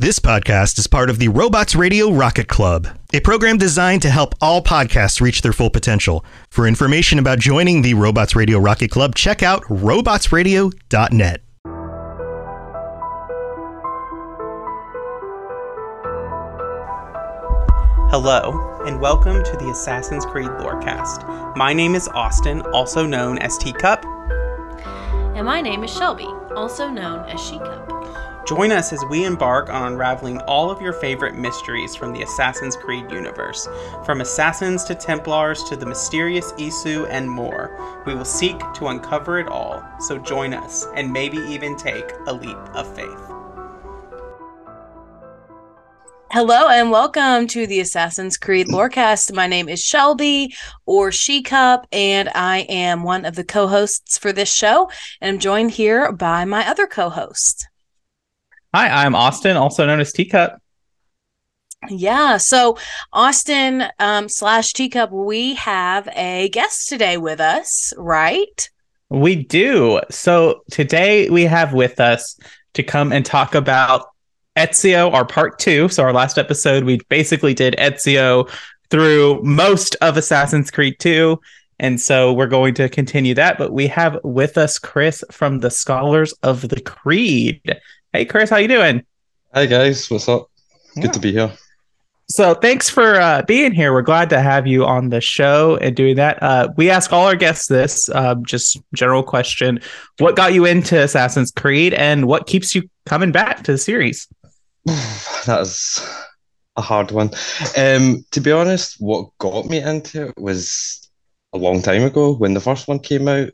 This podcast is part of the Robots Radio Rocket Club, a program designed to help all podcasts reach their full potential. For information about joining the Robots Radio Rocket Club, check out robotsradio.net. Hello, and welcome to the Assassin's Creed Lorecast. My name is Austin, also known as Teacup. And my name is Shelby, also known as She Cup. Join us as we embark on unraveling all of your favorite mysteries from the Assassin's Creed universe. From assassins to Templars to the mysterious Isu and more, we will seek to uncover it all. So join us and maybe even take a leap of faith. Hello and welcome to the Assassin's Creed Lorecast. My name is Shelby or She Cup, and I am one of the co hosts for this show. And I'm joined here by my other co host. Hi, I'm Austin, also known as Teacup. Yeah, so Austin um, slash Teacup, we have a guest today with us, right? We do. So today we have with us to come and talk about Ezio, our part two. So our last episode, we basically did Ezio through most of Assassin's Creed 2. And so we're going to continue that. But we have with us Chris from the Scholars of the Creed. Hey, Chris, how you doing? Hi guys, what's up? Good yeah. to be here. So thanks for uh, being here. We're glad to have you on the show and doing that. Uh, we ask all our guests this, uh, just general question: What got you into Assassin's Creed, and what keeps you coming back to the series? That's a hard one. Um, to be honest, what got me into it was a long time ago when the first one came out.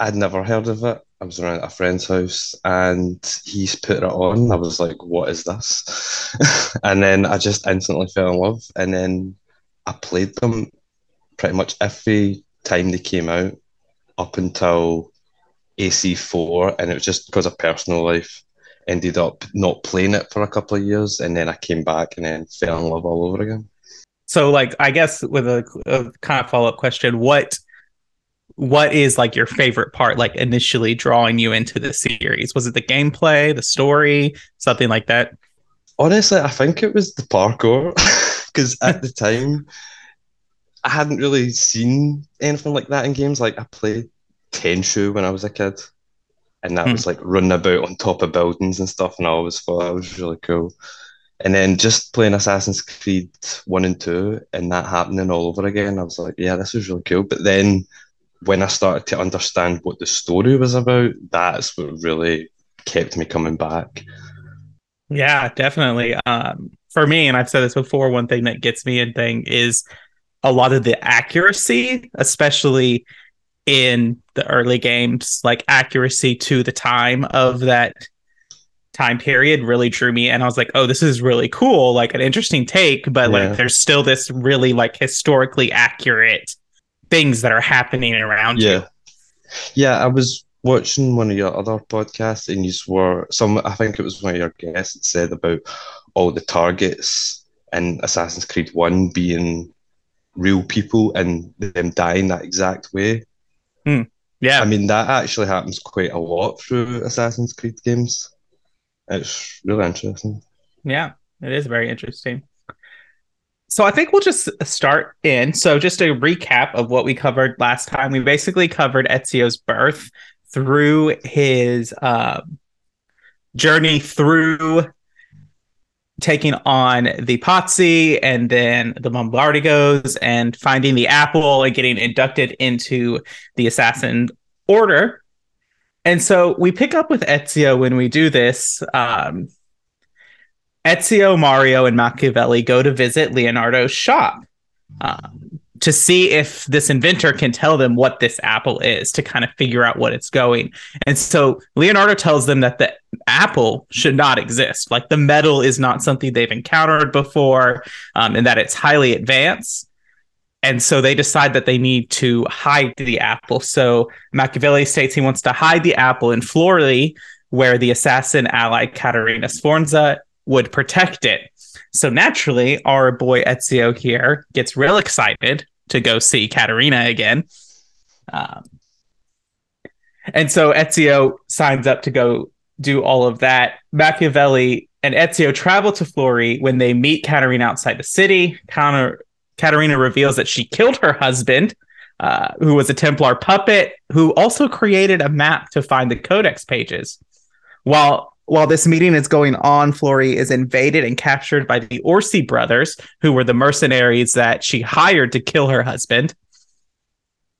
I'd never heard of it. I was around at a friend's house and he's put it on. I was like, what is this? and then I just instantly fell in love. And then I played them pretty much every time they came out up until AC4. And it was just because of personal life. Ended up not playing it for a couple of years. And then I came back and then fell in love all over again. So, like, I guess with a, a kind of follow up question, what what is like your favorite part like initially drawing you into the series? Was it the gameplay the story something like that? Honestly i think it was the parkour because at the time i hadn't really seen anything like that in games. Like i played Tenchu when i was a kid and that hmm. was like running about on top of buildings and stuff and i always thought that was really cool. And then just playing assassin's creed 1 and 2 and that happening all over again i was like yeah this is really cool. But then when I started to understand what the story was about, that's what really kept me coming back. Yeah, definitely. Um, for me, and I've said this before, one thing that gets me in thing is a lot of the accuracy, especially in the early games, like accuracy to the time of that time period really drew me and I was like, oh, this is really cool, like an interesting take, but yeah. like there's still this really like historically accurate things that are happening around yeah. you. Yeah, I was watching one of your other podcasts, and you were some. I think it was one of your guests said about all the targets in Assassin's Creed One being real people and them dying that exact way. Hmm. Yeah, I mean that actually happens quite a lot through Assassin's Creed games. It's really interesting. Yeah, it is very interesting. So I think we'll just start in. So just a recap of what we covered last time. We basically covered Ezio's birth through his uh, journey through taking on the Pazzi and then the Lombardigos and finding the apple and getting inducted into the assassin order. And so we pick up with Ezio when we do this. Um, Ezio, Mario, and Machiavelli go to visit Leonardo's shop um, to see if this inventor can tell them what this apple is to kind of figure out what it's going. And so Leonardo tells them that the apple should not exist. Like the metal is not something they've encountered before um, and that it's highly advanced. And so they decide that they need to hide the apple. So Machiavelli states he wants to hide the apple in Forli, where the assassin ally Caterina Sforza would protect it. So naturally, our boy Ezio here gets real excited to go see Caterina again. Um, and so Ezio signs up to go do all of that. Machiavelli and Ezio travel to Florey when they meet Caterina outside the city. Caterina reveals that she killed her husband, uh, who was a Templar puppet, who also created a map to find the Codex pages. While while this meeting is going on, Florey is invaded and captured by the Orsi brothers, who were the mercenaries that she hired to kill her husband.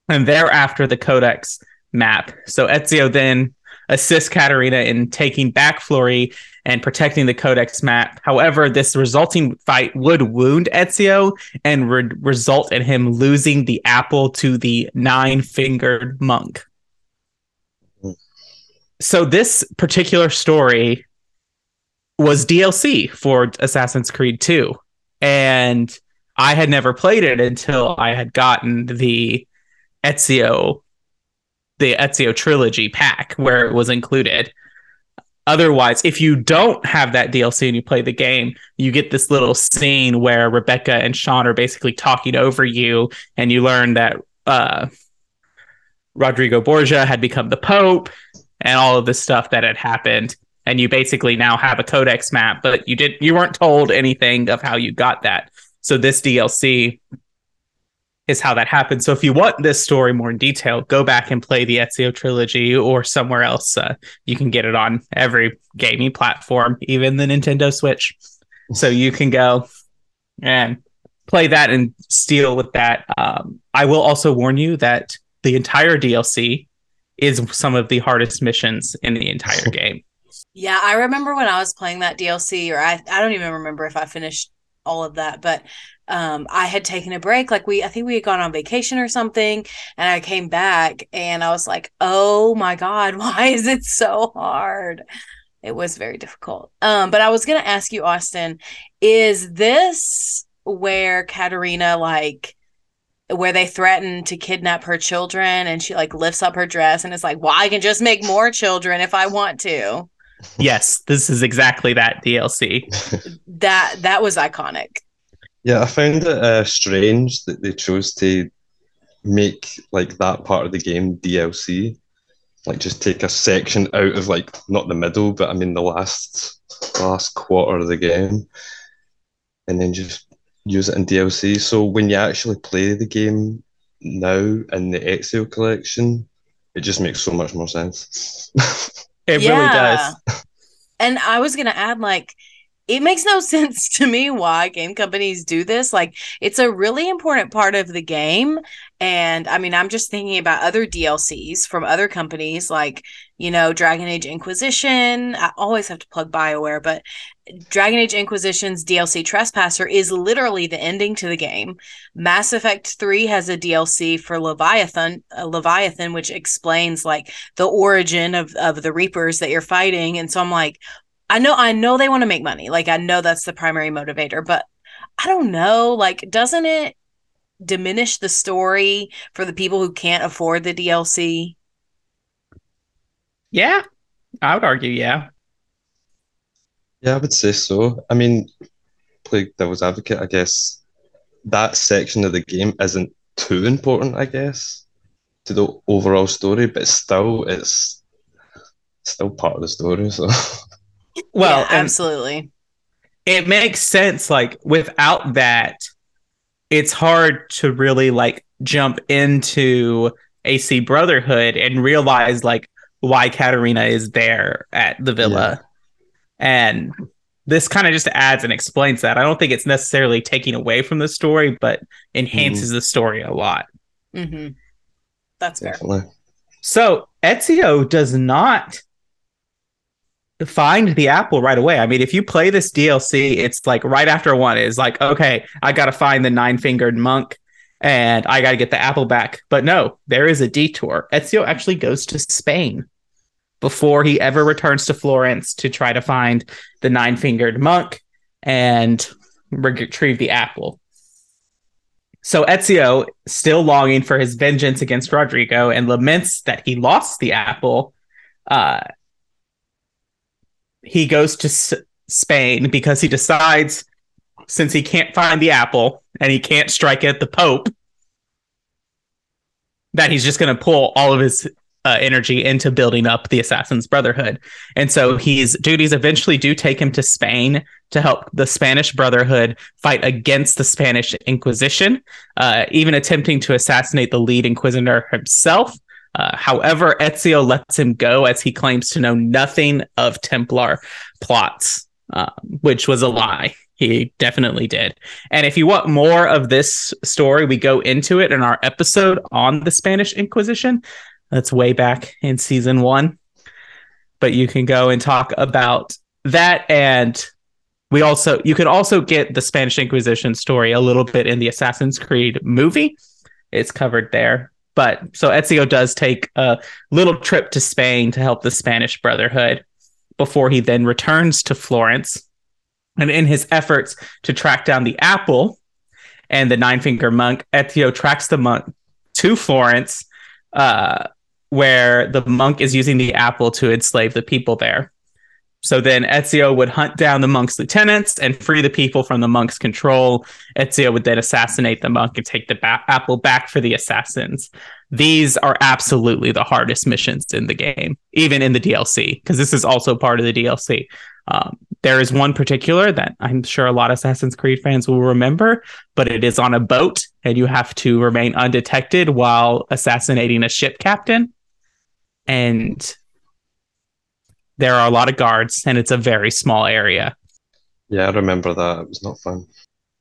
And thereafter, the Codex map. So Ezio then assists Caterina in taking back Florey and protecting the Codex map. However, this resulting fight would wound Ezio and would result in him losing the apple to the nine fingered monk so this particular story was DLC for Assassin's Creed 2 and I had never played it until I had gotten the Ezio the Ezio trilogy pack where it was included. Otherwise, if you don't have that DLC and you play the game, you get this little scene where Rebecca and Shaun are basically talking over you, and you learn that uh, Rodrigo Borgia had become the Pope, and all of the stuff that had happened. And you basically now have a codex map but you did you weren't told anything of how you got that. So this dlc is how that happened. So if you want this story more in detail go back and play the ezio trilogy or somewhere else. Uh, you can get it on every gaming platform even the nintendo switch. So you can go and play that and steal with that. Um, i will also warn you that the entire dlc is some of the hardest missions in the entire game. Yeah, I remember when I was playing that DLC, or I, I don't even remember if I finished all of that, but um, I had taken a break. Like we, I think we had gone on vacation or something, and I came back and I was like, oh my God, why is it so hard? It was very difficult. Um, but I was going to ask you, Austin, is this where Caterina like where they threaten to kidnap her children and she like lifts up her dress and is like, Well, I can just make more children if I want to. Yes, this is exactly that DLC. that that was iconic. Yeah, I found it uh, strange that they chose to make like that part of the game DLC. Like just take a section out of like not the middle, but I mean the last last quarter of the game, and then just use it in DLC. So when you actually play the game now in the Ezio collection, it just makes so much more sense. it yeah. really does. And I was gonna add like it makes no sense to me why game companies do this. Like, it's a really important part of the game. And I mean, I'm just thinking about other DLCs from other companies, like, you know, Dragon Age Inquisition. I always have to plug BioWare, but Dragon Age Inquisition's DLC Trespasser is literally the ending to the game. Mass Effect 3 has a DLC for Leviathan, uh, Leviathan, which explains like the origin of, of the Reapers that you're fighting. And so I'm like, I know I know they want to make money. Like I know that's the primary motivator, but I don't know, like doesn't it diminish the story for the people who can't afford the DLC? Yeah. I would argue yeah. Yeah, I would say so. I mean, play devil's advocate, I guess that section of the game isn't too important, I guess, to the overall story, but still it's still part of the story, so Well, yeah, absolutely. It makes sense. Like without that, it's hard to really like jump into AC Brotherhood and realize like why Caterina is there at the villa. Yeah. And this kind of just adds and explains that. I don't think it's necessarily taking away from the story, but enhances mm. the story a lot. Mm-hmm. That's fair. Definitely. So Ezio does not find the apple right away. I mean, if you play this DLC, it's like right after one is like, okay, I got to find the nine fingered monk and I got to get the apple back. But no, there is a detour. Ezio actually goes to Spain before he ever returns to Florence to try to find the nine fingered monk and retrieve the apple. So Ezio, still longing for his vengeance against Rodrigo and laments that he lost the apple, uh, he goes to S- Spain because he decides since he can't find the apple and he can't strike at the Pope that he's just going to pull all of his uh, energy into building up the Assassin's Brotherhood. And so his duties eventually do take him to Spain to help the Spanish Brotherhood fight against the Spanish Inquisition, uh, even attempting to assassinate the lead Inquisitor himself. Uh, however, Ezio lets him go as he claims to know nothing of Templar plots, uh, which was a lie. He definitely did. And if you want more of this story, we go into it in our episode on the Spanish Inquisition. That's way back in season one. But you can go and talk about that. And we also, you can also get the Spanish Inquisition story a little bit in the Assassin's Creed movie. It's covered there. But so Ezio does take a little trip to Spain to help the Spanish Brotherhood before he then returns to Florence and in his efforts to track down the apple and the nine finger monk, Ezio tracks the monk to Florence, uh, where the monk is using the apple to enslave the people there. So then Ezio would hunt down the monk's lieutenants and free the people from the monk's control. Ezio would then assassinate the monk and take the ba- apple back for the assassins. These are absolutely the hardest missions in the game, even in the DLC, because this is also part of the DLC. Um, there is one particular that I'm sure a lot of Assassin's Creed fans will remember, but it is on a boat and you have to remain undetected while assassinating a ship captain. And there are a lot of guards and it's a very small area. Yeah, I remember that. It was not fun.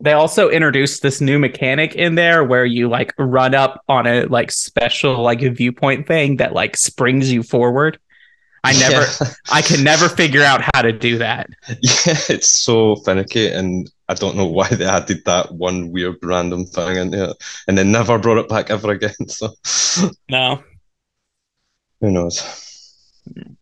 They also introduced this new mechanic in there where you like run up on a like special like viewpoint thing that like springs you forward. I never, yeah. I can never figure out how to do that. Yeah, it's so finicky, and I don't know why they added that one weird random thing in there, and then never brought it back ever again. So, no, who knows? Mm.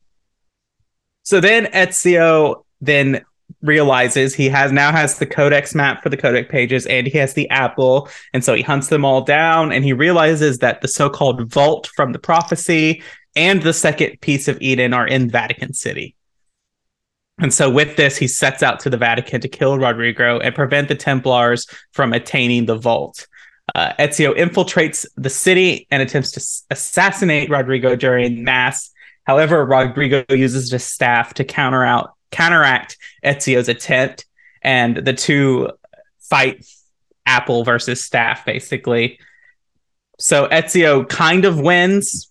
So then Ezio then realizes he has now has the codex map for the codex pages and he has the apple and so he hunts them all down and he realizes that the so-called vault from the prophecy and the second piece of Eden are in Vatican City. And so, with this, he sets out to the Vatican to kill Rodrigo and prevent the Templars from attaining the vault. Uh, Ezio infiltrates the city and attempts to assassinate Rodrigo during Mass. However, Rodrigo uses his staff to counter out, counteract Ezio's attempt, and the two fight Apple versus staff, basically. So Ezio kind of wins,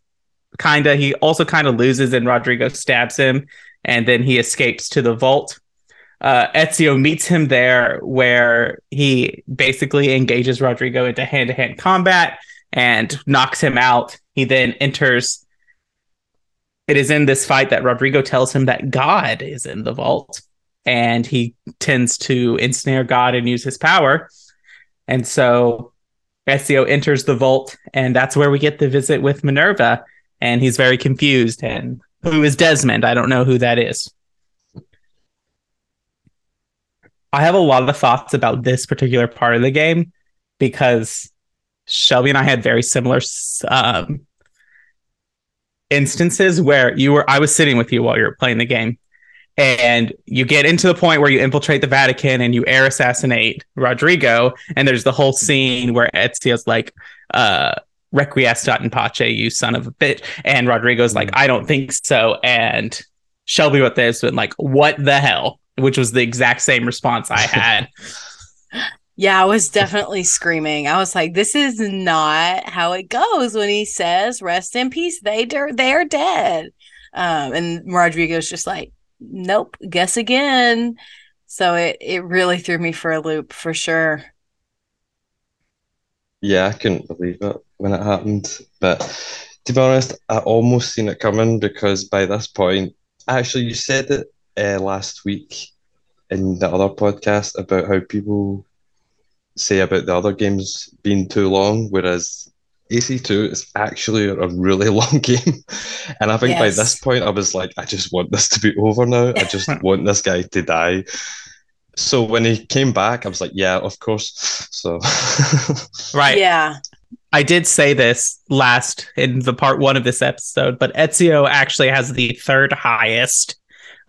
kind of he also kind of loses and Rodrigo stabs him and then he escapes to the vault. Uh, Ezio meets him there where he basically engages Rodrigo into hand-to-hand combat and knocks him out. He then enters it is in this fight that Rodrigo tells him that God is in the vault and he tends to ensnare God and use his power. And so Ezio enters the vault and that's where we get the visit with Minerva and he's very confused. And who is Desmond? I don't know who that is. I have a lot of thoughts about this particular part of the game because Shelby and I had very similar um, instances where you were I was sitting with you while you were playing the game and you get into the point where you infiltrate the Vatican and you air assassinate Rodrigo and there's the whole scene where Ezio's like uh requiescat in pace, you son of a bitch. And Rodrigo's like, I don't think so. And Shelby with this been like, what the hell? Which was the exact same response I had. yeah, I was definitely screaming. I was like, this is not how it goes when he says, rest in peace. They they're dead. Um, and Rodrigo's just like, nope, guess again. So it, it really threw me for a loop for sure. Yeah, I couldn't believe it when it happened. But to be honest, I almost seen it coming because by this point, actually, you said it uh, last week in the other podcast about how people say about the other games being too long, whereas AC2 is actually a really long game. And I think yes. by this point, I was like, I just want this to be over now. I just want this guy to die. So when he came back, I was like, yeah, of course. So, right. Yeah. I did say this last in the part one of this episode, but Ezio actually has the third highest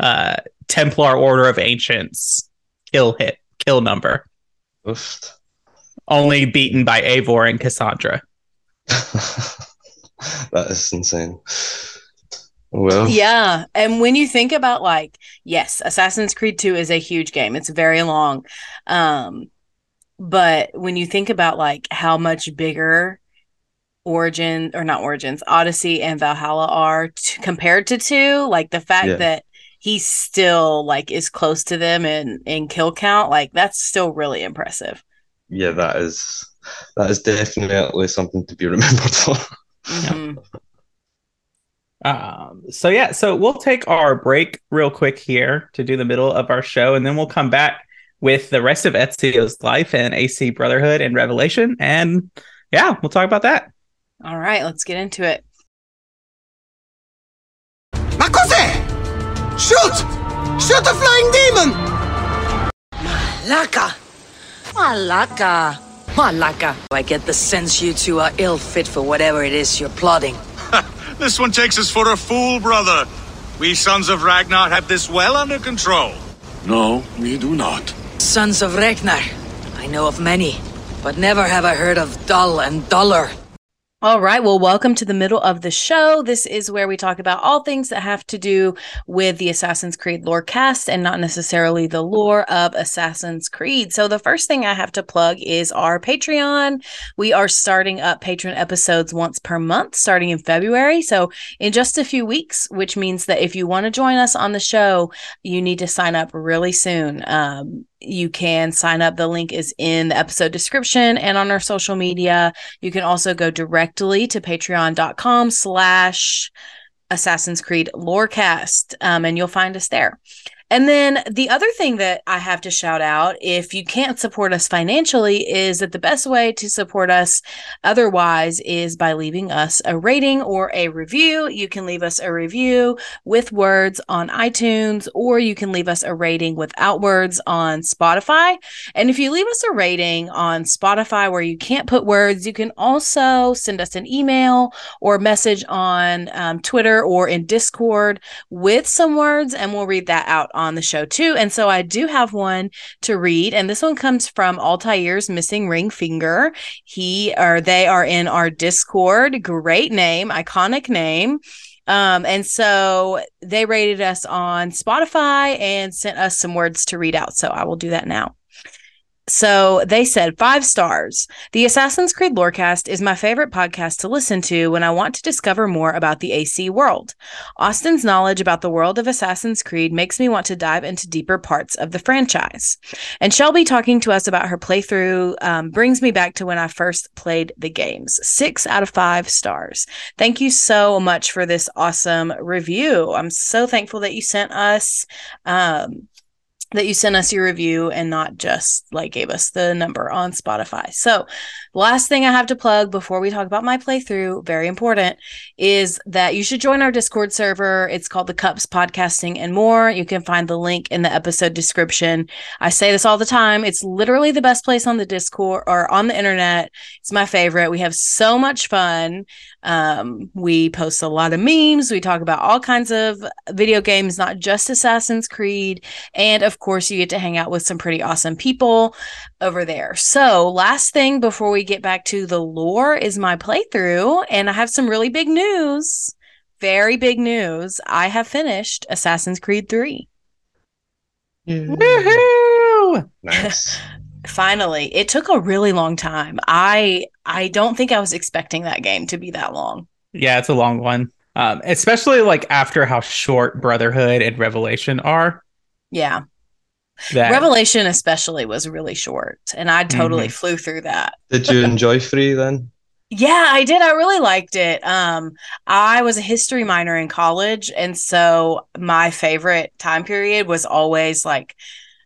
uh, Templar Order of Ancients kill hit, kill number. Oof. Only beaten by Eivor and Cassandra. that is insane. Well, Yeah. And when you think about like, yes, Assassin's Creed 2 is a huge game. It's very long. Um, but when you think about like how much bigger Origin or not Origins, Odyssey and Valhalla are t- compared to 2, like the fact Yeah. that he still like is close to them in in kill count, like that's still really impressive. yeah, that is that is definitely something to be remembered for. Mhm. Um, so yeah, so we'll take our break real quick here to do the middle of our show, and then we'll come back with the rest of Ezio's life and AC Brotherhood and Revelation, and yeah, we'll talk about that. All right, let's get into it. Ma cos'è? Shoot! Shoot the flying demon! Malaka! Malaka! Malaka! I get the sense you two are ill fit for whatever it is you're plotting. This one takes us for a fool, brother. We sons of Ragnar have this well under control. No, we do not. Sons of Ragnar. I know of many, but never have I heard of Dull and Duller. All right. Well, welcome to the middle of the show. This is where we talk about all things that have to do with the Assassin's Creed lore cast and not necessarily the lore of Assassin's Creed. So, the first thing I have to plug is our Patreon. We are starting up patron episodes once per month starting in February. So, in just a few weeks, which means that if you want to join us on the show, you need to sign up really soon. Um, you can sign up. The link is in the episode description and on our social media. You can also go directly to patreon.com slash Assassin's Creed Lorecast, um, and you'll find us there. And then the other thing that I have to shout out, if you can't support us financially, is that the best way to support us otherwise is by leaving us a rating or a review. You can leave us a review with words on iTunes, or you can leave us a rating without words on Spotify. And if you leave us a rating on Spotify where you can't put words, you can also send us an email or message on um, Twitter or in Discord with some words, and we'll read that out on the show too. And so I do have one to read, and this one comes from Altair's Missing Ring Finger. He or they are in our Discord. Great name, iconic name. Um, and so they rated us on Spotify and sent us some words to read out. So I will do that now. So they said five stars. The Assassin's Creed Lorecast is my favorite podcast to listen to when I want to discover more about the AC world. Austin's knowledge about the world of Assassin's Creed makes me want to dive into deeper parts of the franchise. And Shelby talking to us about her playthrough um, brings me back to when I first played the games. Six out of five stars. Thank you so much for this awesome review. I'm so thankful that you sent us. Um, that you sent us your review and not just like gave us the number on Spotify. So, last thing I have to plug before we talk about my playthrough, very important, is that you should join our Discord server. It's called the Cups Podcasting and More. You can find the link in the episode description. I say this all the time. It's literally the best place on the Discord or on the internet. It's my favorite. We have so much fun. Um, we post a lot of memes. We talk about all kinds of video games, not just Assassin's Creed. And of course, you get to hang out with some pretty awesome people over there. So, last thing before we get back to the lore is my playthrough. And I have some really big news. Very big news. I have finished Assassin's Creed 3. Woohoo! Nice. Finally, it took a really long time. I I don't think I was expecting that game to be that long. Yeah, it's a long one. Um, especially like after how short Brotherhood and Revelation are. Yeah. That Revelation especially was really short and I totally flew through that. Did you enjoy Free then? Yeah, I did. I really liked it. Um I was a history minor in college and so my favorite time period was always like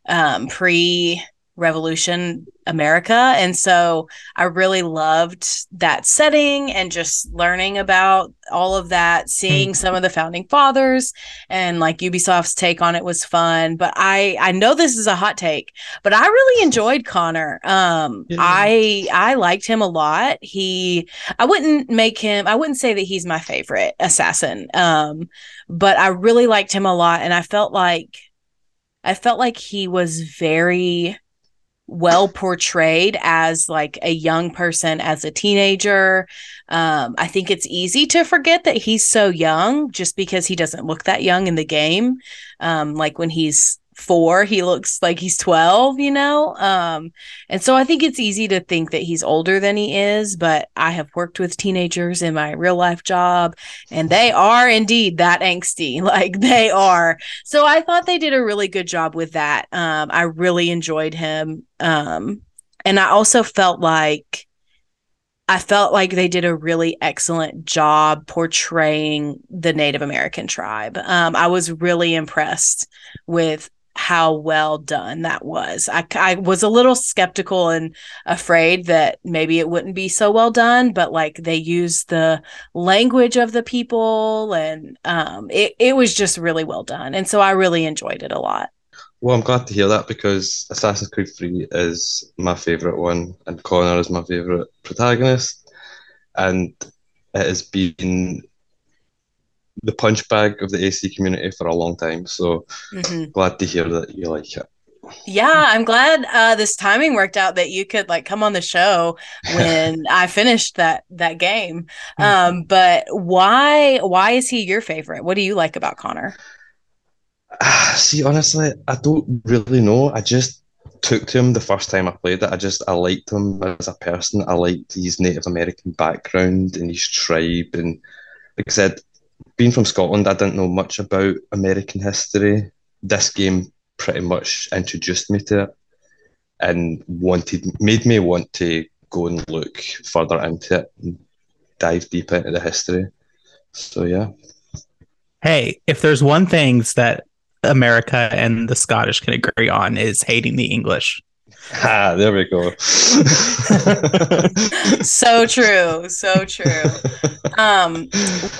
um pre revolution America and so I really loved that setting and just learning about all of that, seeing some of the founding fathers and like Ubisoft's take on it was fun, but I I know this is a hot take, but I really enjoyed Connor. Um Yeah. I I liked him a lot. He I wouldn't make him I wouldn't say that he's my favorite assassin. Um but I really liked him a lot and I felt like I felt like he was very well portrayed as like a young person as a teenager. Um, i think it's easy to forget that he's so young just because he doesn't look that young in the game. Um, like when he's four he looks like he's 12 you know? Um and so i think it's easy to think that he's older than he is but i have worked with teenagers in my real life job and they are indeed that angsty. Like they are. So i thought they did a really good job with that. Um i really enjoyed him. Um and i also felt like I felt like they did a really excellent job portraying the Native American tribe. Um, I was really impressed with how well done that was. I, I was a little skeptical and afraid that maybe it wouldn't be so well done, but like they used the language of the people and um, it, it was just really well done. And so I really enjoyed it a lot. Well, I'm glad to hear that because Assassin's Creed 3 is my favourite one and Connor is my favourite protagonist. And it has been the punch bag of the AC community for a long time. So Mhm. glad to hear that you like it. Yeah, I'm glad uh, this timing worked out that you could like come on the show when I finished that that game. Um, but why why is he your favorite? What do you like about Connor? See, honestly, I don't really know. I just took to him the first time I played it. I just I liked him as a person. I liked his Native American background and his tribe. And like I said, being from Scotland, I didn't know much about American history. This game pretty much introduced me to it and wanted made me want to go and look further into it and dive deep into the history. So yeah. Hey, if there's one thing that America and the Scottish can agree on is hating the English. Ah, there we go. so true, so true. Um,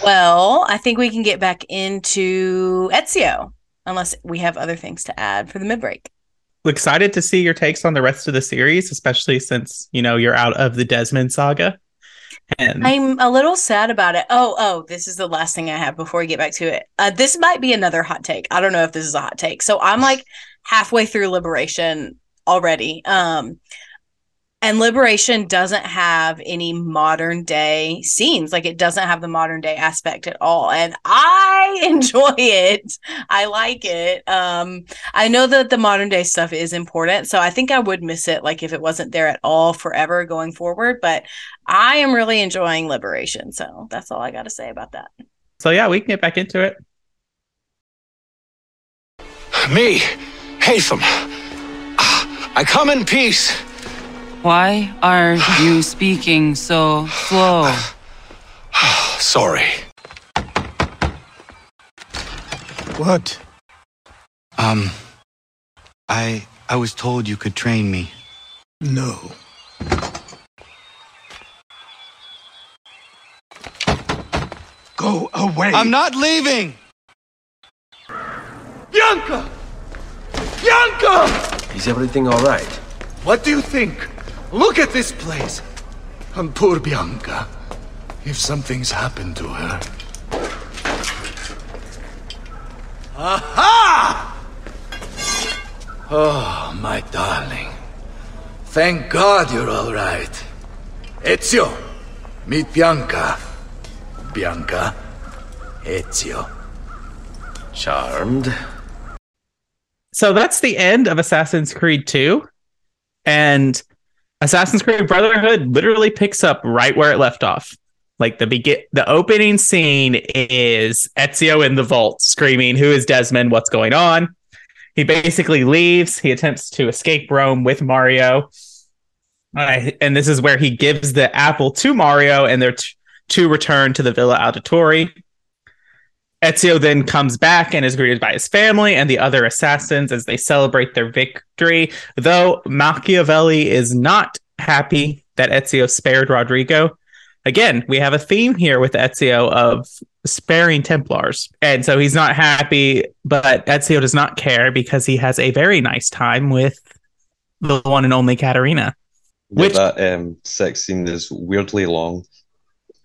well, I think we can get back into Ezio, unless we have other things to add for the mid break. Excited to see your takes on the rest of the series, especially since you know you're out of the Desmond saga. And I'm a little sad about it. Oh, oh, this is the last thing I have before we get back to it. Uh, this might be another hot take. I don't know if this is a hot take. So I'm like halfway through Liberation already. Um, and Liberation doesn't have any modern day scenes. Like it doesn't have the modern day aspect at all. And I enjoy it. I like it. Um, I know that the modern day stuff is important. So I think I would miss it like if it wasn't there at all forever going forward. But I am really enjoying Liberation. So that's all I got to say about that. so yeah, we can get back into it. Me, Hatham. I come in peace. Why are you speaking so slow? Sorry. What? Um, I I was told you could train me. No. Go away. I'm not leaving. Bianca! Bianca! Is everything all right? What do you think? Look at this place. And poor Bianca. If something's happened to her. Aha! Oh, my darling. Thank God you're all right. Ezio, meet Bianca. Bianca, Ezio. Charmed. So that's the end of Assassin's Creed 2. And Assassin's Creed Brotherhood literally picks up right where it left off. Like the begin the opening scene is Ezio in the vault screaming, Who is Desmond? What's going on? He basically leaves. He attempts to escape Rome with Mario. And this is where he gives the apple to Mario and they're t- to return to the Villa Auditore. Ezio then comes back and is greeted by his family and the other assassins as they celebrate their victory. Though Machiavelli is not happy that Ezio spared Rodrigo. Again, we have a theme here with Ezio of sparing Templars. And so he's not happy, but Ezio does not care because he has a very nice time with the one and only Caterina. Which that um, sex scene is weirdly long.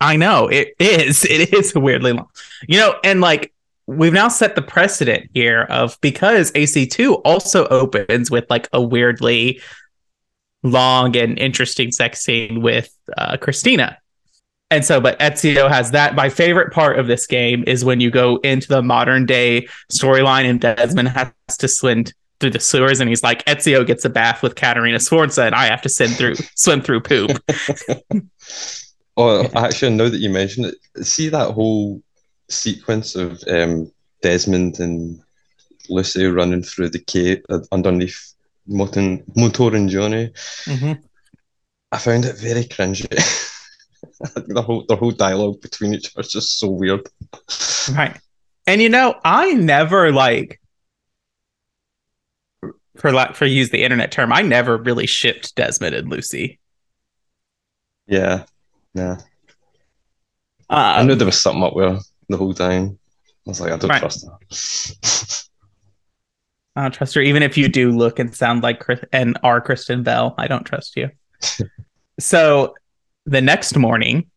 I know it is. It is weirdly long. You know, and like we've now set the precedent here of because AC2 also opens with like a weirdly long and interesting sex scene with uh, Cristina. And so, but Ezio has that. My favorite part of this game is when you go into the modern day storyline and Desmond has to swim through the sewers and he's like, Ezio gets a bath with Caterina Sforza and I have to swim through swim through poop. Oh, actually, now that you mention it, see that whole sequence of um, Desmond and Lucy running through the cave uh, underneath Motor, Monteriggioni. Mm-hmm. I found it very cringy. the whole the whole dialogue between each other is just so weird. Right. And you know, I never like for like for use the internet term, I never really shipped Desmond and Lucy. Yeah, yeah. I Um, knew there was something up there the whole time. I was like, I don't Right. trust her. I don't trust her, even if you do look and sound like Chris- and are Kristen Bell. I don't trust you. so the next morning,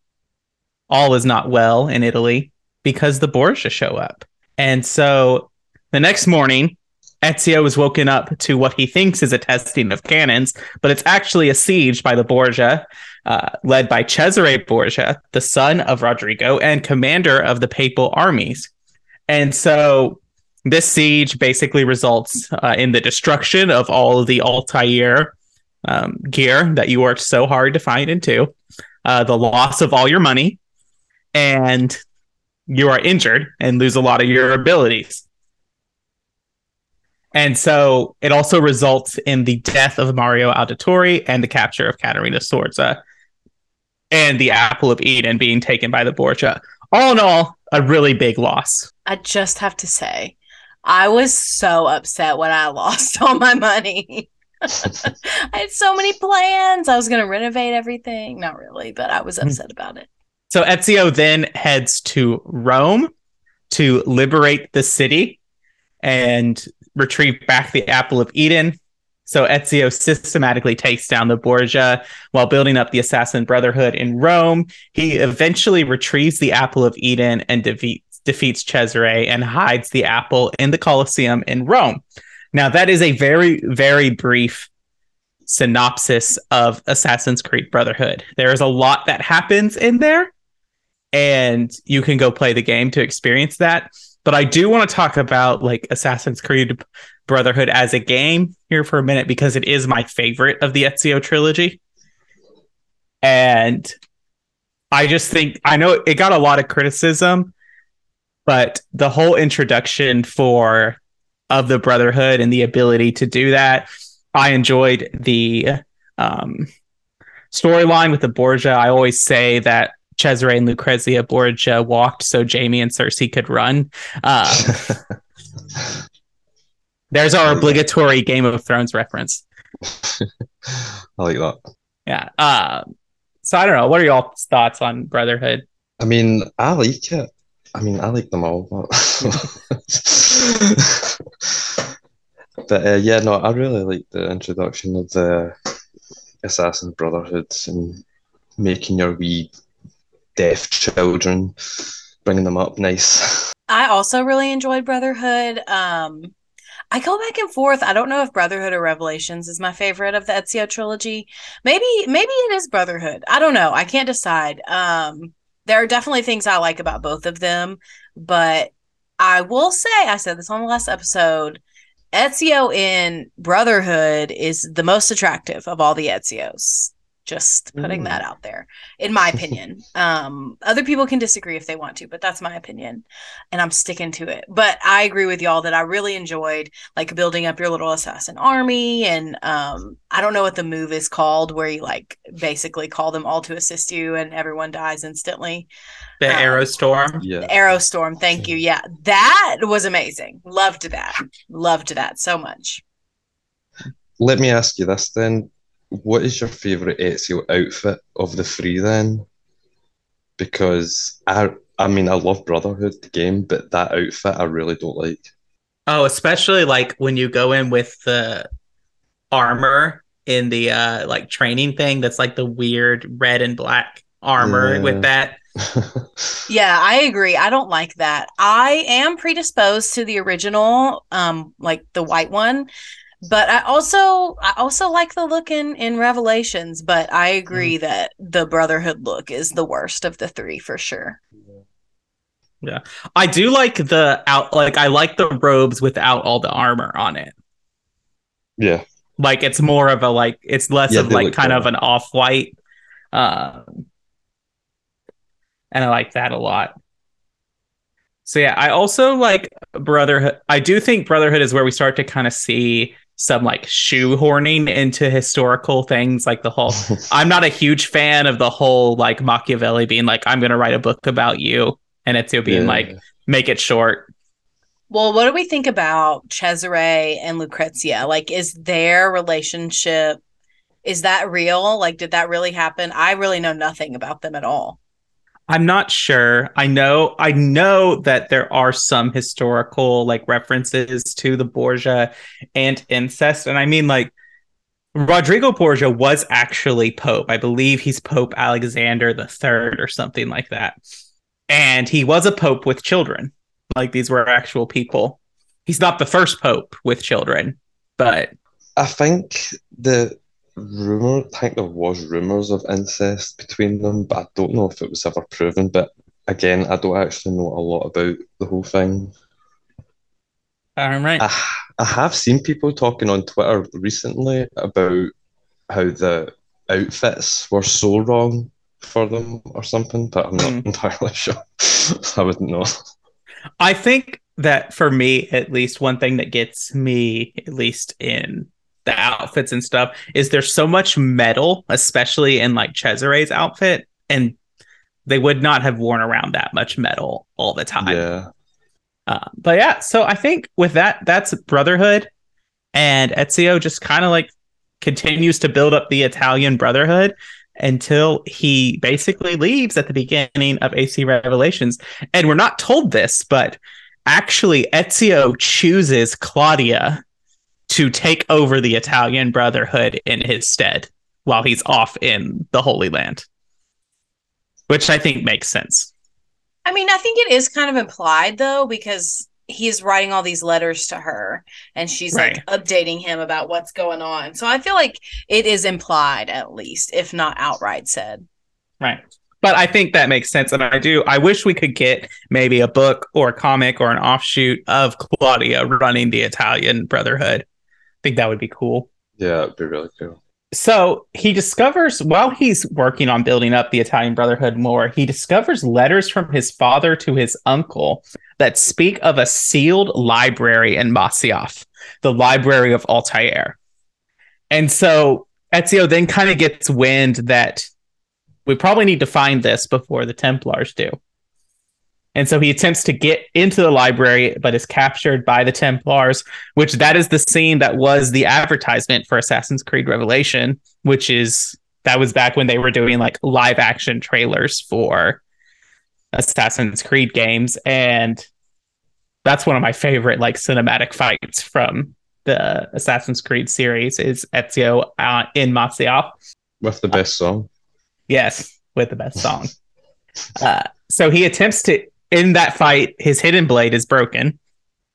all is not well in Italy because the Borgia show up. And so the next morning, Ezio is woken up to what he thinks is a testing of cannons, but it's actually a siege by the Borgia, uh, led by Cesare Borgia, the son of Rodrigo and commander of the papal armies. And so this siege basically results uh, in the destruction of all of the Altair um, gear that you worked so hard to find into, uh, the loss of all your money, and you are injured and lose a lot of your abilities. And so it also results in the death of Mario Auditore and the capture of Caterina Sforza and the Apple of Eden being taken by the Borgia. All in all, a really big loss. I just have to say, I was so upset when I lost all my money. I had so many plans. I was going to renovate everything. Not really, but I was hmm. upset about it. So Ezio then heads to Rome to liberate the city and retrieve back the Apple of Eden. So Ezio systematically takes down the Borgia while building up the Assassin Brotherhood in Rome. He eventually retrieves the Apple of Eden and defeats, defeats Cesare and hides the apple in the Colosseum in Rome. Now, that is a very, very brief synopsis of Assassin's Creed Brotherhood. There is a lot that happens in there, and you can go play the game to experience that. But I do want to talk about like Assassin's Creed Brotherhood as a game here for a minute because it is my favorite of the Ezio trilogy. And I just think I know it got a lot of criticism, but the whole introduction for of the Brotherhood and the ability to do that, I enjoyed the um, storyline with the Borgia. I always say that Cesare and Lucrezia Borgia walked so Jaime and Cersei could run. Um, there's our obligatory Game of Thrones reference. I like that. Yeah. Um, so I don't know. What are y'all's thoughts on Brotherhood? I mean, I like it. I mean, I like them all, but, but uh, yeah, no, I really like the introduction of the Assassin Brotherhood and making your wee deaf children, bringing them up nice. I also really enjoyed Brotherhood. Um, I go back and forth. I don't know if Brotherhood or Revelations is my favorite of the Ezio trilogy. Maybe, maybe it is Brotherhood. I don't know. I can't decide. Um, there are definitely things I like about both of them, but I will say, I said this on the last episode. Ezio in Brotherhood is the most attractive of all the Ezios. Just putting Mm. that out there, in my opinion. um, other people can disagree if they want to, but that's my opinion, and I'm sticking to it. But I agree with y'all that I really enjoyed like building up your little assassin army, and um, I don't know what the move is called, where you like basically call them all to assist you, and everyone dies instantly. The Arrow Storm. Yeah. The Arrow Storm, thank you. Yeah, that was amazing. Loved that. Loved that so much. Let me ask you this then. What is your favourite Ezio outfit of the three then? Because I I mean I love Brotherhood the game, but that outfit I really don't like. Oh, especially like when you go in with the armor in the uh like training thing that's like the weird red and black armor Yeah. with that. Yeah, I agree. I don't like that. I am predisposed to the original, um, like the white one, But I also I also like the look in in Revelations, but I agree that the Brotherhood look is the worst of the three for sure. Yeah. I do like the out like I like the robes without all the armor on it. Yeah. Like it's more of a like it's less Yeah, of like look kind of an off-white. Um and I like that a lot. So yeah, I also like Brotherhood. I do think Brotherhood is where we start to kind of see some like shoehorning into historical things like the whole I'm not a huge fan of the whole like Machiavelli being like I'm going to write a book about you and Ezio being Yeah. like make it short. Well, what do we think about Cesare and Lucrezia? Like, is their relationship is that real? Like, did that really happen? I really know nothing about them at all. I'm not sure. I know I know that there are some historical like references to the Borgia and incest and I mean like Rodrigo Borgia was actually pope. I believe he's Pope Alexander the 3rd or something like that. And he was a pope with children. Like these were actual people. He's not the first pope with children, but I think the rumor, I think there was rumors of incest between them, but I don't know if it was ever proven. But again, I don't actually know a lot about the whole thing. all right. I, I have seen people talking on Twitter recently about how the outfits were so wrong for them or something, but I'm not Mhm. entirely sure. I wouldn't know. I think that for me, at least, one thing that gets me, at least in the outfits and stuff, is there's so much metal, especially in like Cesare's outfit, and they would not have worn around that much metal all the time. Yeah. Uh, but yeah, so I think with that, that's Brotherhood, and Ezio just kind of like continues to build up the Italian Brotherhood until he basically leaves at the beginning of AC Revelations. And we're not told this, but actually, Ezio chooses Claudia to take over the Italian Brotherhood in his stead while he's off in the Holy Land, which I think makes sense. I mean, I think it is kind of implied though, because he's writing all these letters to her and she's like updating him about what's going on. So I feel like it is implied at least, if not outright said. Right. But I think that makes sense. And I do, I wish we could get maybe a book or a comic or an offshoot of Claudia running the Italian Brotherhood. Think that would be cool. Yeah, it'd be really cool. So he discovers, while he's working on building up the Italian Brotherhood more, he discovers letters from his father to his uncle that speak of a sealed library in Masyaf, the library of Altair. And so Ezio then kind of gets wind that we probably need to find this before the Templars do. And so he attempts to get into the library, but is captured by the Templars, which that is the scene that was the advertisement for Assassin's Creed Revelation, which is that was back when they were doing like live action trailers for Assassin's Creed games. And that's one of my favorite like cinematic fights from the Assassin's Creed series is Ezio uh, in Masyaf. With the best song. Yes, with the best song. uh, so he attempts to in that fight. His hidden blade is broken.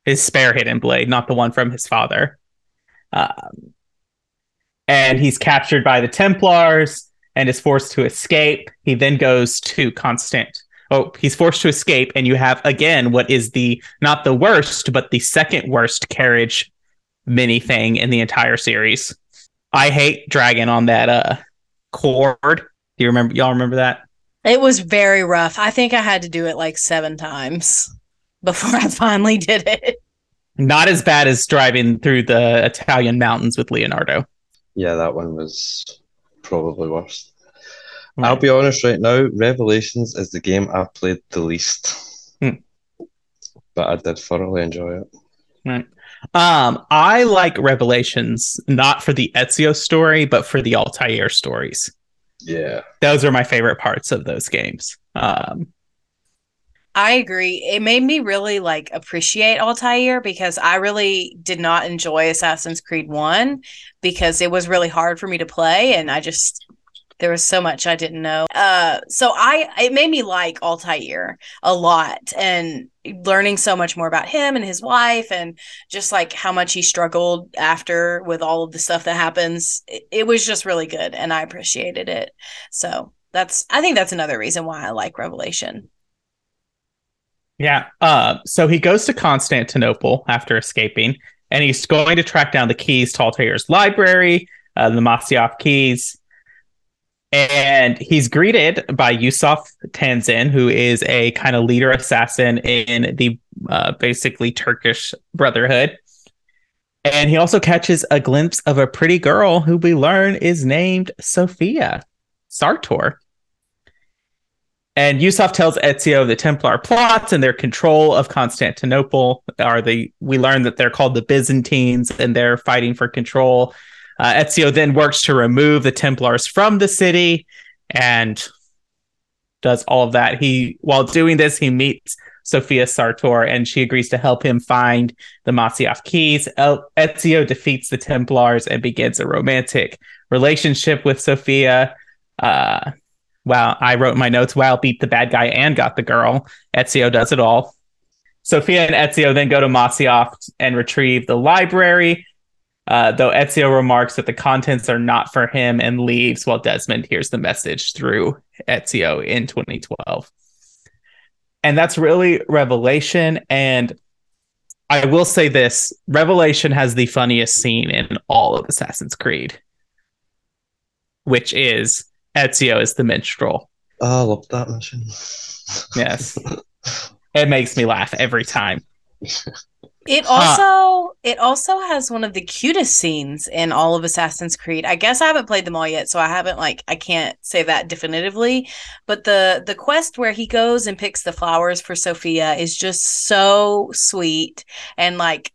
His spare hidden blade, not the one from his father. Um, and he's captured by the Templars and is forced to escape. He then goes to Constant. Oh, he's forced to escape, and you have again what is the not the worst, but the second worst carriage mini thing in the entire series. I hate dragging on that uh cord. Do you remember? Y'all remember that? It was very rough. I think I had to do it like seven times before I finally did it. Not as bad as driving through the Italian mountains with Leonardo. Yeah, that one was probably worse. I'll be honest right now, Revelations is the game I've played the least. Hmm. But I did thoroughly enjoy it. Right. Um, I like Revelations not for the Ezio story, but for the Altair stories. Yeah. Those are my favorite parts of those games. Um, I agree. It made me really like appreciate Altair because I really did not enjoy Assassin's Creed 1 because it was really hard for me to play and I just there was so much I didn't know. Uh, so I it made me like Altair a lot, and learning so much more about him and his wife, and just like how much he struggled after with all of the stuff that happens. It, it was just really good, and I appreciated it. So that's I think that's another reason why I like Revelation. Yeah. Uh, so he goes to Constantinople after escaping, and he's going to track down the keys to Altair's library, uh, the Masyaf keys. And he's greeted by Yusuf Tazim, who is a kind of leader assassin in the uh, basically Turkish Brotherhood. And he also catches a glimpse of a pretty girl who we learn is named Sofia Sartor. And Yusuf tells Ezio the Templar plots and their control of Constantinople are the we learn that they're called the Byzantines and they're fighting for control. Uh, Ezio then works to remove the Templars from the city and does all of that. He while doing this, he meets Sofia Sartor and she agrees to help him find the Masyaf keys. El- Ezio defeats the Templars and begins a romantic relationship with Sofia. Uh, Wow, I wrote my notes. Wow, beat the bad guy and got the girl. Ezio does it all. Sofia and Ezio then go to Masyaf and retrieve the library. Uh, though Ezio remarks that the contents are not for him and leaves while Desmond hears the message through Ezio in 2012. And that's really Revelation. And I will say this Revelation has the funniest scene in all of Assassin's Creed, which is Ezio is the minstrel. Oh, I love that mission. Yes. it makes me laugh every time. It also it also has one of the cutest scenes in all of Assassin's Creed. I guess I haven't played them all yet, so I haven't like I can't say that definitively. But the the quest where he goes and picks the flowers for Sofia is just so sweet and like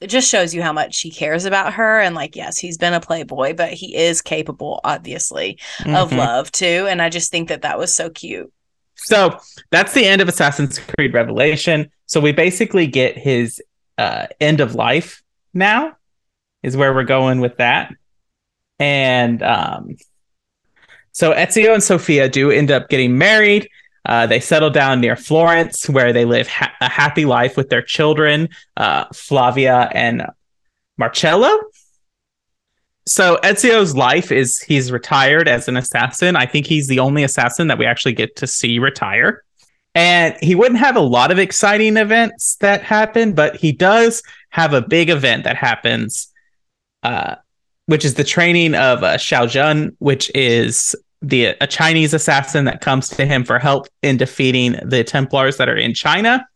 it just shows you how much he cares about her and like yes he's been a playboy but he is capable obviously mm-hmm. of love too and i just think that that was so cute so that's the end of assassin's creed revelation so we basically get his uh, end of life now is where we're going with that and um so ezio and sofia do end up getting married uh, they settle down near Florence, where they live ha- a happy life with their children, uh, Flavia and Marcello. So Ezio's life is he's retired as an assassin. I think he's the only assassin that we actually get to see retire. And he wouldn't have a lot of exciting events that happen, but he does have a big event that happens, uh, which is the training of uh, Shao Jun, which is the a Chinese assassin that comes to him for help in defeating the Templars that are in China.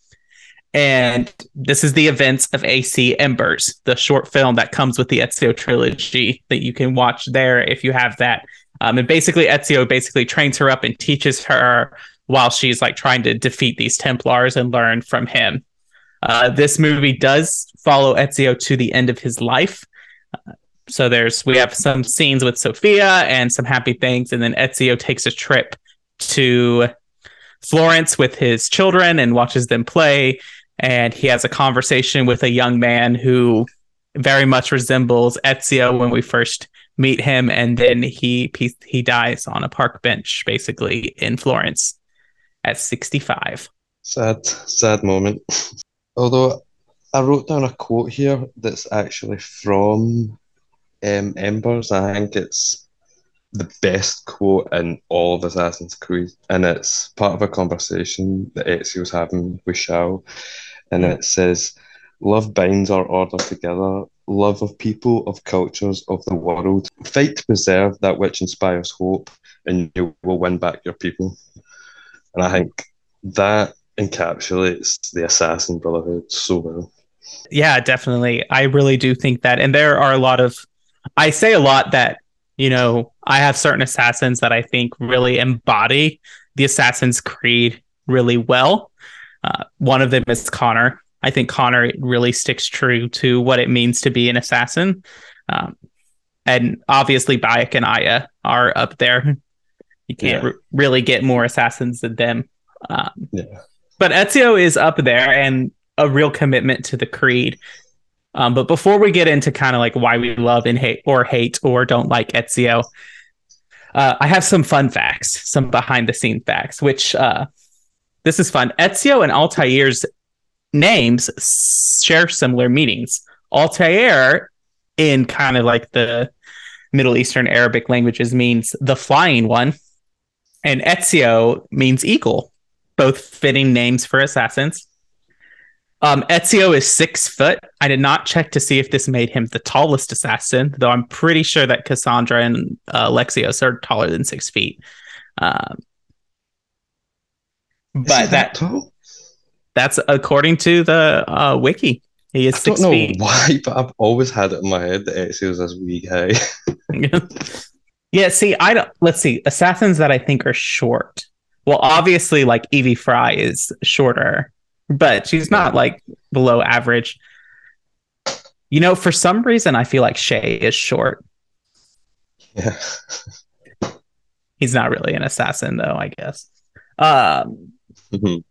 And this is the events of AC Embers, the short film that comes with the Ezio trilogy that you can watch there if you have that. Um, and basically, Ezio basically trains her up and teaches her while she's like trying to defeat these Templars and learn from him. Uh, this movie does follow Ezio to the end of his life. Uh, so there's we have some scenes with Sofia and some happy things, and then Ezio takes a trip to Florence with his children and watches them play. And he has a conversation with a young man who very much resembles Ezio when we first meet him, and then he he, he dies on a park bench, basically in Florence at 65. Sad, sad moment. Although I wrote down a quote here that's actually from um, Embers. I think it's the best quote in all of Assassin's Creed, and it's part of a conversation that Ezio's having with Shao, and it says, "Love binds our order together. Love of people, of cultures, of the world. Fight to preserve that which inspires hope, and you will win back your people." And I think that encapsulates the Assassin Brotherhood so well. Yeah, definitely. I really do think that. And there are a lot of I say a lot that, you know, I have certain assassins that I think really embody the Assassin's Creed really well. Uh, one of them is Connor. I think Connor really sticks true to what it means to be an assassin. Um, and obviously, Bayek and Aya are up there. You can't yeah. r- really get more assassins than them. Um, yeah. But Ezio is up there and a real commitment to the creed. Um, but before we get into kind of like why we love and hate or hate or don't like Ezio, Uh, I have some fun facts, some behind the scene facts, which uh, this is fun. Ezio and Altair's names share similar meanings. Altair, in kind of like the Middle Eastern Arabic languages, means the flying one, and Ezio means eagle, both fitting names for assassins. Um, Ezio is six foot. I did not check to see if this made him the tallest assassin, though I'm pretty sure that Kassandra and uh, Alexios are taller than six feet. Um, but that that tall? that's according to the uh, wiki. He is I six don't know feet. why, but I've always had it in my head that Ezio's this wee guy. Yeah, see, I don't. Let's see. Assassins that I think are short. Well, obviously, like Evie Fry is shorter, but she's not like below average. You know, for some reason, I feel like Shay is short. Yeah. He's not really an assassin, though. I guess. Um, Mhm.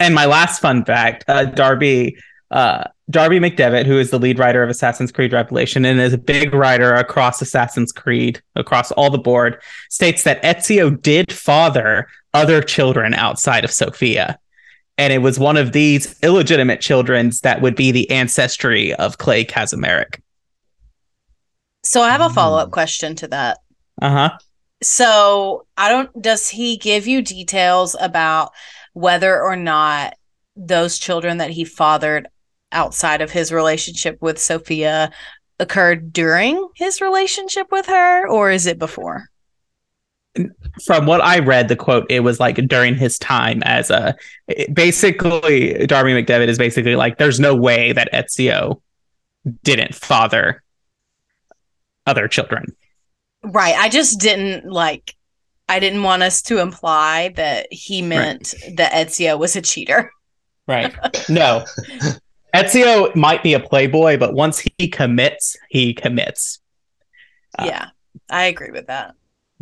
and my last fun fact: uh, Darby, uh, Darby McDevitt, who is the lead writer of Assassin's Creed Revelation and is a big writer across Assassin's Creed, across all the board, states that Ezio did father other children outside of Sofia. And it was one of these illegitimate children's that would be the ancestry of Clay Kaczmarek. So I have a follow up question to that. Uh huh. So I don't. Does he give you details about whether or not those children that he fathered outside of his relationship with Sofia occurred during his relationship with her, or is it before? from what I read, the quote, it was like during his time as a basically Darby McDevitt is basically like, there's no way that Ezio didn't father other children. Right. I just didn't like. I didn't want us to imply that he meant that Ezio was a cheater. Right. No. Ezio might be a playboy, but once he commits, he commits. Uh, yeah, I agree with that.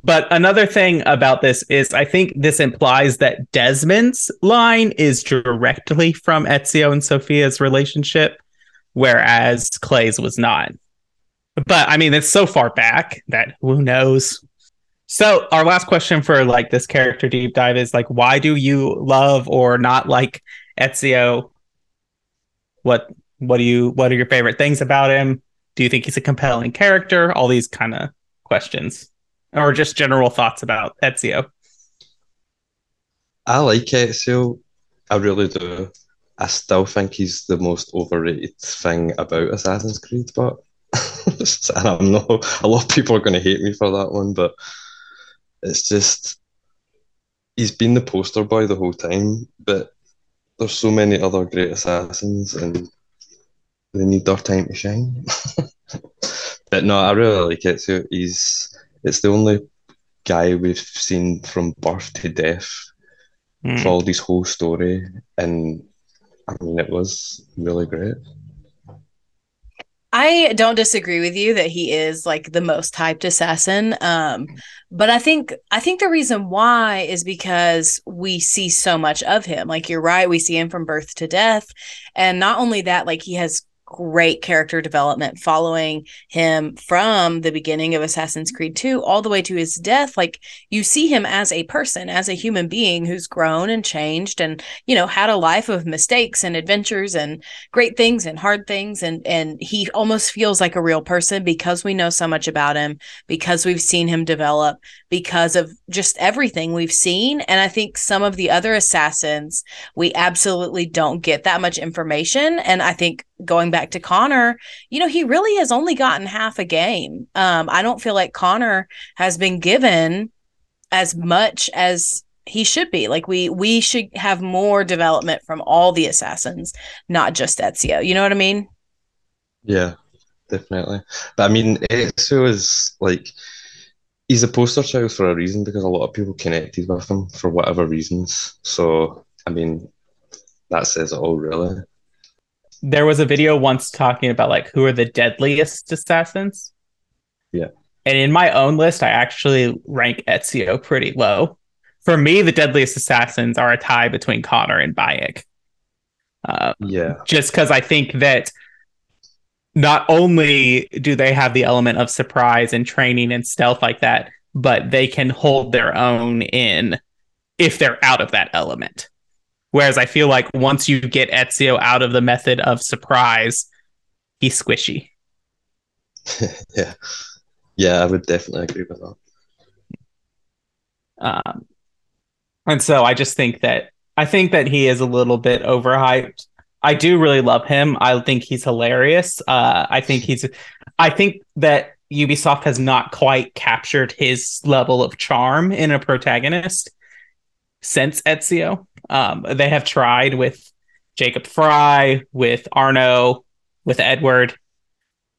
But another thing about this is I think this implies that Desmond's line is directly from Ezio and Sofia's relationship, whereas Clay's was not. But I mean, it's so far back that who knows? So our last question for like this character deep dive is like, why do you love or not like Ezio? What what do you what are your favorite things about him? Do you think he's a compelling character? All these kind of questions or just general thoughts about Ezio. I like Ezio. I really do. I still think he's the most overrated thing about Assassin's Creed, but and I know a lot of people are going to hate me for that one, but it's just he's been the poster boy the whole time. But there's so many other great assassins, and they need their time to shine. but no, I really like it. So He's it's the only guy we've seen from birth to death Mm. for all this whole story, and I mean it was really great. I don't disagree with you that he is like the most hyped assassin. Um, but I think I think the reason why is because we see so much of him. Like you're right, we see him from birth to death. And not only that, like he has great character development following him from the beginning of Assassin's mm-hmm. Creed 2 all the way to his death. Like you see him as a person, as a human being who's grown and changed and, you know, had a life of mistakes and adventures and great things and hard things. And and he almost feels like a real person because we know so much about him, because we've seen him develop, because of just everything we've seen. And I think some of the other assassins, we absolutely don't get that much information. And I think going back to Connor, you know, he really has only gotten half a game. Um, I don't feel like Connor has been given as much as he should be. Like we we should have more development from all the assassins, not just Ezio. You know what I mean? Yeah, definitely. But I mean, Ezio is like he's a poster child for a reason because a lot of people connected with him for whatever reasons. So I mean, that says it all, really. There was a video once talking about like who are the deadliest assassins. Yeah. And in my own list, I actually rank Ezio pretty low. For me, the deadliest assassins are a tie between Connor and Bayek. Uh, Yeah. just because I think that not only do they have the element of surprise and training and stealth like that, but they can hold their own in if they're out of that element. Whereas I feel like once you get Ezio out of the method of surprise, he's squishy. yeah, yeah, I would definitely agree with that. Um, and so I just think that I think that he is a little bit overhyped. I do really love him. I think he's hilarious. Uh, I think he's. I think that Ubisoft has not quite captured his level of charm in a protagonist since Ezio. Um, they have tried with Jacob Fry, with Arno, with Edward.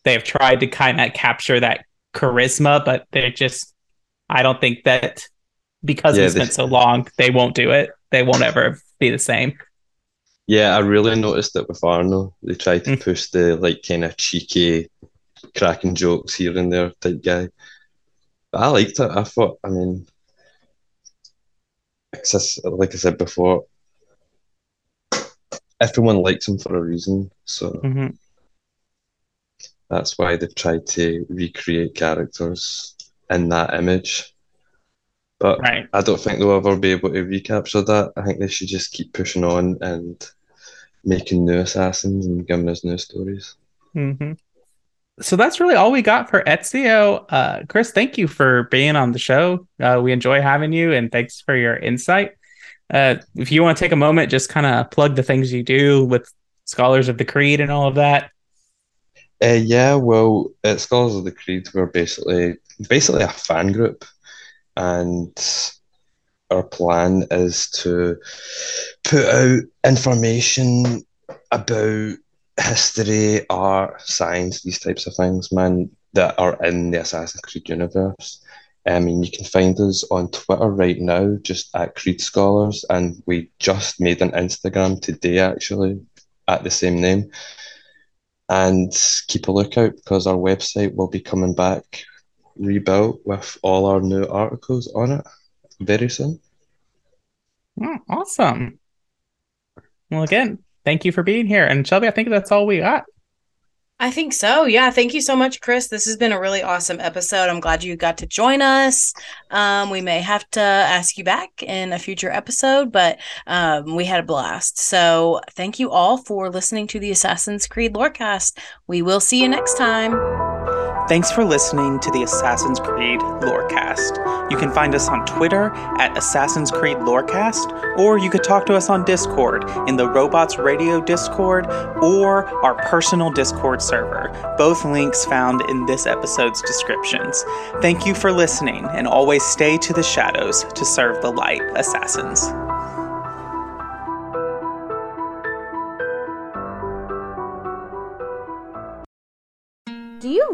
They have tried to kind of capture that charisma, but they're just. I don't think that because Yeah, spent they- so long, they won't do it. They won't ever be the same. Yeah, I really noticed it with Arno. They tried Mm. to push the like kind of cheeky, cracking jokes here and there type guy. But I liked it. I thought, I mean, like I said before, everyone likes him for a reason. So Mhm. that's why they've tried to recreate characters in that image. But Right. I don't think they'll ever be able to recapture that. I think they should just keep pushing on and making new assassins and giving us new stories. hmm So that's really all we got for Ezio. Uh, Chris, thank you for being on the show. Uh, we enjoy having you, and thanks for your insight. Uh, if you want to take a moment, just kind of plug the things you do with Scholars of the Creed and all of that. Uh, yeah, well, at Scholars of the Creed, we're basically basically a fan group, and our plan is to put out information about history, art, science, these types of things, man, that are in the Assassin's Creed universe. I mean, you can find us on Twitter right now, just at Creed Scholars, and we just made an Instagram today, actually, at the same name. And keep a lookout because our website will be coming back rebuilt with all our new articles on it very soon. Oh, awesome. Well, again, thank you for being here. And Shelby, I think that's all we got. I think so. Yeah. Thank you so much, Chris. This has been a really awesome episode. I'm glad you got to join us. Um, we may have to ask you back in a future episode, but um, we had a blast. So thank you all for listening to the Assassin's Creed Lorecast. We will see you next time. Thanks for listening to the Assassin's Creed Lorecast. You can find us on Twitter at Assassin's Creed Lorecast, or you could talk to us on Discord in the Robots Radio Discord or our personal Discord server, both links found in this episode's descriptions. Thank you for listening, and always stay to the shadows to serve the light, Assassins.